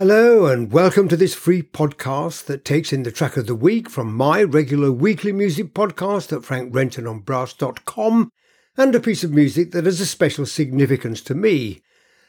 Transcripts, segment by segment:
Hello, and welcome to this free podcast that takes in the track of the week from my regular weekly music podcast at frankrentononbrass.com and a piece of music that has a special significance to me.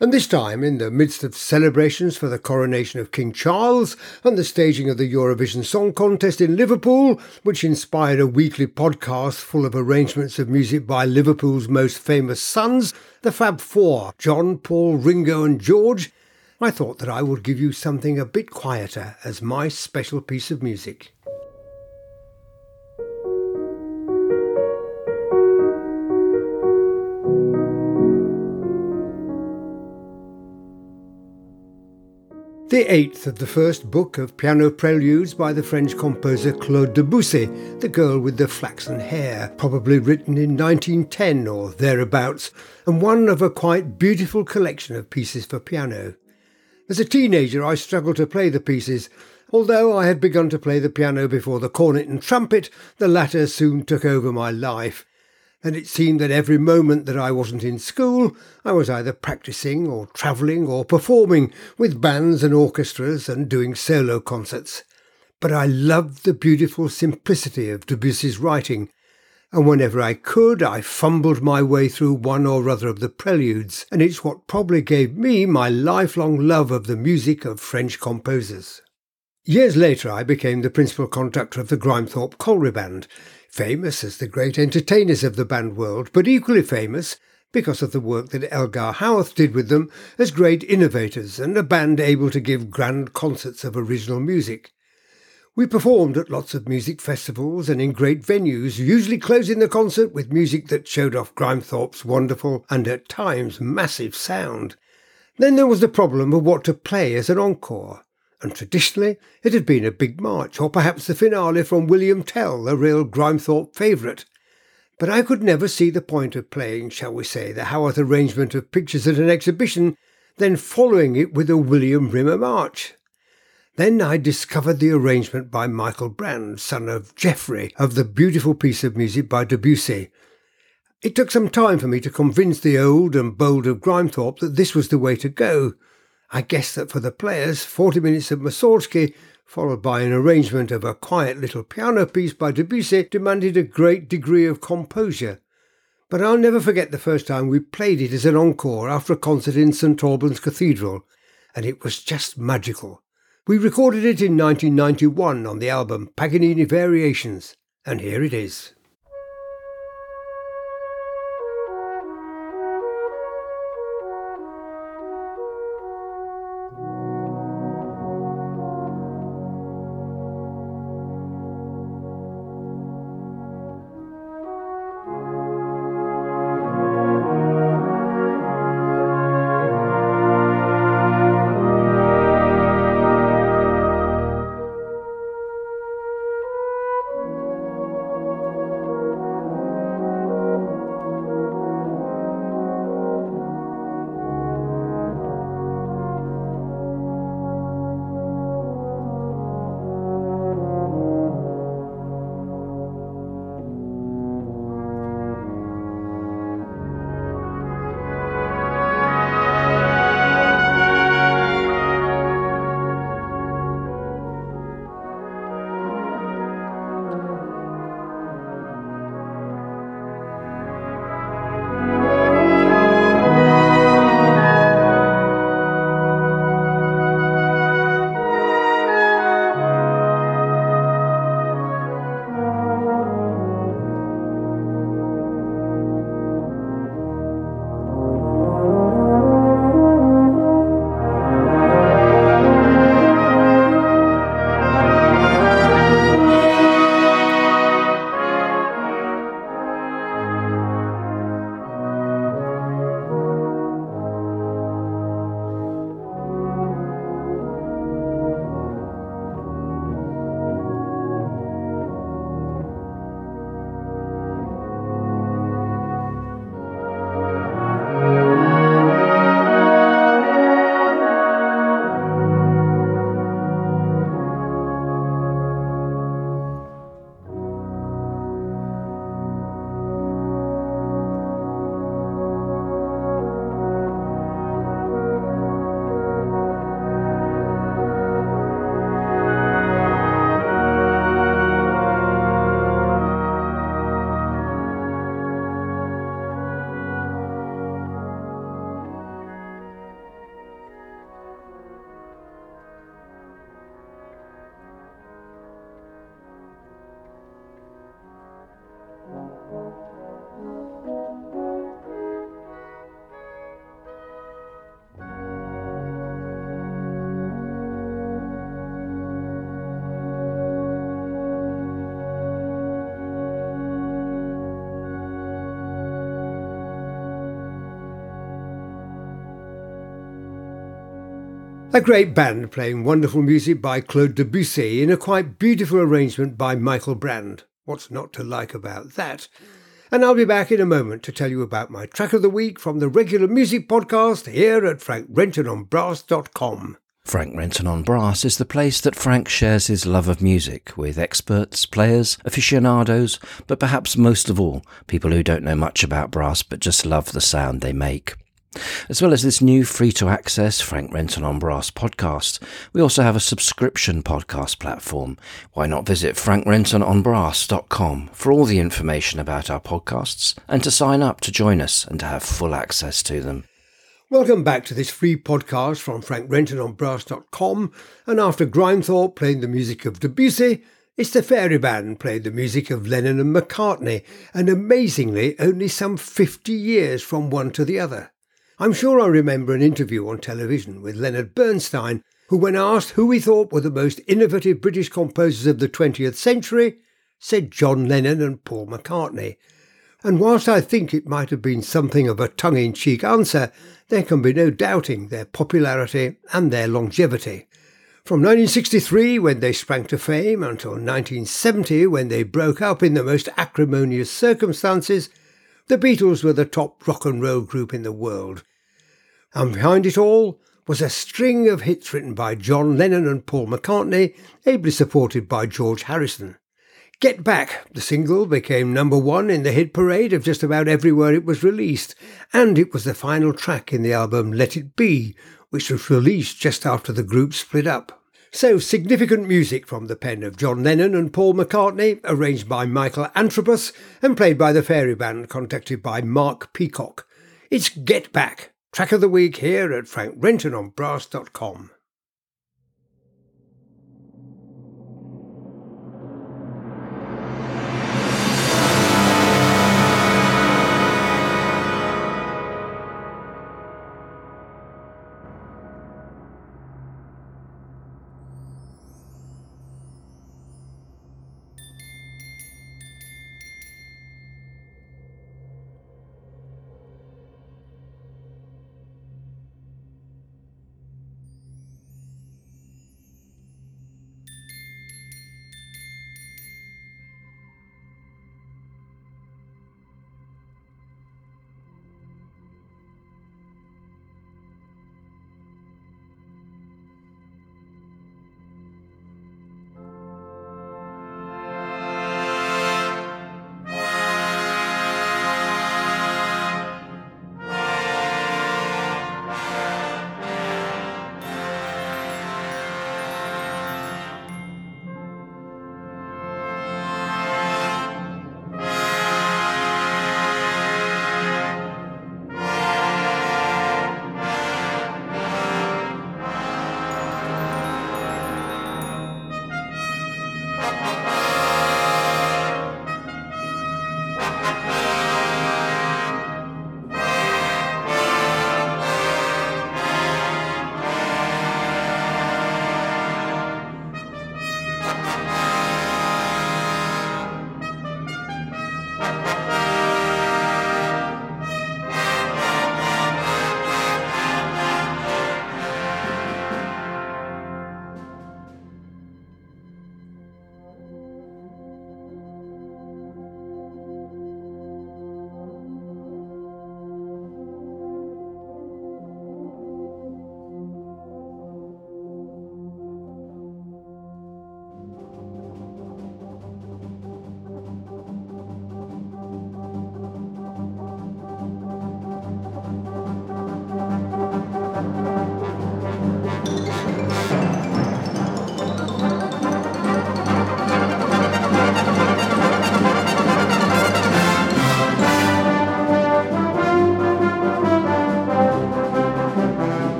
And this time, in the midst of celebrations for the coronation of King Charles and the staging of the Eurovision Song Contest in Liverpool, which inspired a weekly podcast full of arrangements of music by Liverpool's most famous sons, the Fab Four, John, Paul, Ringo, and George, I thought that I would give you something a bit quieter as my special piece of music. The eighth of the first book of piano preludes by the French composer Claude Debussy, The Girl with the Flaxen Hair, probably written in 1910 or thereabouts, and one of a quite beautiful collection of pieces for piano. As a teenager, I struggled to play the pieces. Although I had begun to play the piano before the cornet and trumpet, the latter soon took over my life. And it seemed that every moment that I wasn't in school, I was either practicing or travelling or performing with bands and orchestras and doing solo concerts. But I loved the beautiful simplicity of Debussy's writing, and whenever I could, I fumbled my way through one or other of the preludes, and it's what probably gave me my lifelong love of the music of French composers. Years later, I became the principal conductor of the Grimethorpe Colliery Band, famous as the great entertainers of the band world, but equally famous because of the work that Elgar Howarth did with them as great innovators and a band able to give grand concerts of original music. We performed at lots of music festivals and in great venues, usually closing the concert with music that showed off Grimethorpe's wonderful and at times massive sound. Then there was the problem of what to play as an encore, and traditionally it had been a big march or perhaps the finale from William Tell, a real Grimethorpe favourite. But I could never see the point of playing, shall we say, the Howarth arrangement of pictures at an exhibition, then following it with a William Rimmer march. Then I discovered the arrangement by Michael Brand, son of Geoffrey, of the beautiful piece of music by Debussy. It took some time for me to convince the old and bold of Grimethorpe that this was the way to go. I guessed that for the players, 40 minutes of Mussorgsky, followed by an arrangement of a quiet little piano piece by Debussy, demanded a great degree of composure. But I'll never forget the first time we played it as an encore after a concert in St Albans Cathedral, and it was just magical. We recorded it in 1991 on the album Paganini Variations, and here it is. A great band playing wonderful music by Claude Debussy in a quite beautiful arrangement by Michael Brand. What's not to like about that? And I'll be back in a moment to tell you about my track of the week from the regular music podcast here at frankrentononbrass.com. Frank Renton on Brass is the place that Frank shares his love of music with experts, players, aficionados, but perhaps most of all, people who don't know much about brass but just love the sound they make. As well as this new free to access Frank Renton on Brass podcast, we also have a subscription podcast platform. Why not visit frankrentononbrass.com for all the information about our podcasts and to sign up to join us and to have full access to them. Welcome back to this free podcast from frankrentononbrass.com. And after Grimethorpe playing the music of Debussy, it's the Fairey Band played the music of Lennon and McCartney, and amazingly, only some 50 years from one to the other. I'm sure I remember an interview on television with Leonard Bernstein, who, when asked who he thought were the most innovative British composers of the 20th century, said John Lennon and Paul McCartney. And whilst I think it might have been something of a tongue in cheek answer, there can be no doubting their popularity and their longevity. From 1963, when they sprang to fame, until 1970, when they broke up in the most acrimonious circumstances, the Beatles were the top rock and roll group in the world, and behind it all was a string of hits written by John Lennon and Paul McCartney, ably supported by George Harrison. Get Back, the single, became number one in the hit parade of just about everywhere it was released, and it was the final track in the album Let It Be, which was released just after the group split up. So, significant music from the pen of John Lennon and Paul McCartney, arranged by Michael Antrobus and played by the Fairey Band, conducted by Mark Peacock. It's Get Back, Track of the week here at frankrentononbrass.com. A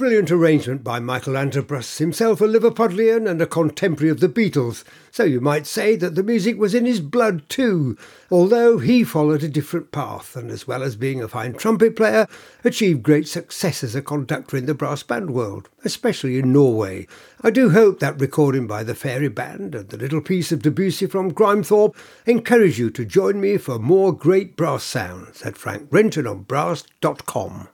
brilliant arrangement by Michael Antrobus, himself a Liverpudlian and a contemporary of the Beatles, so you might say that the music was in his blood too, although he followed a different path and, as well as being a fine trumpet player, achieved great success as a conductor in the brass band world, especially in Norway. I do hope that recording by the Fairey Band and the little piece of Debussy from Grimethorpe encourage you to join me for more great brass sounds at Frank Renton on brass.com.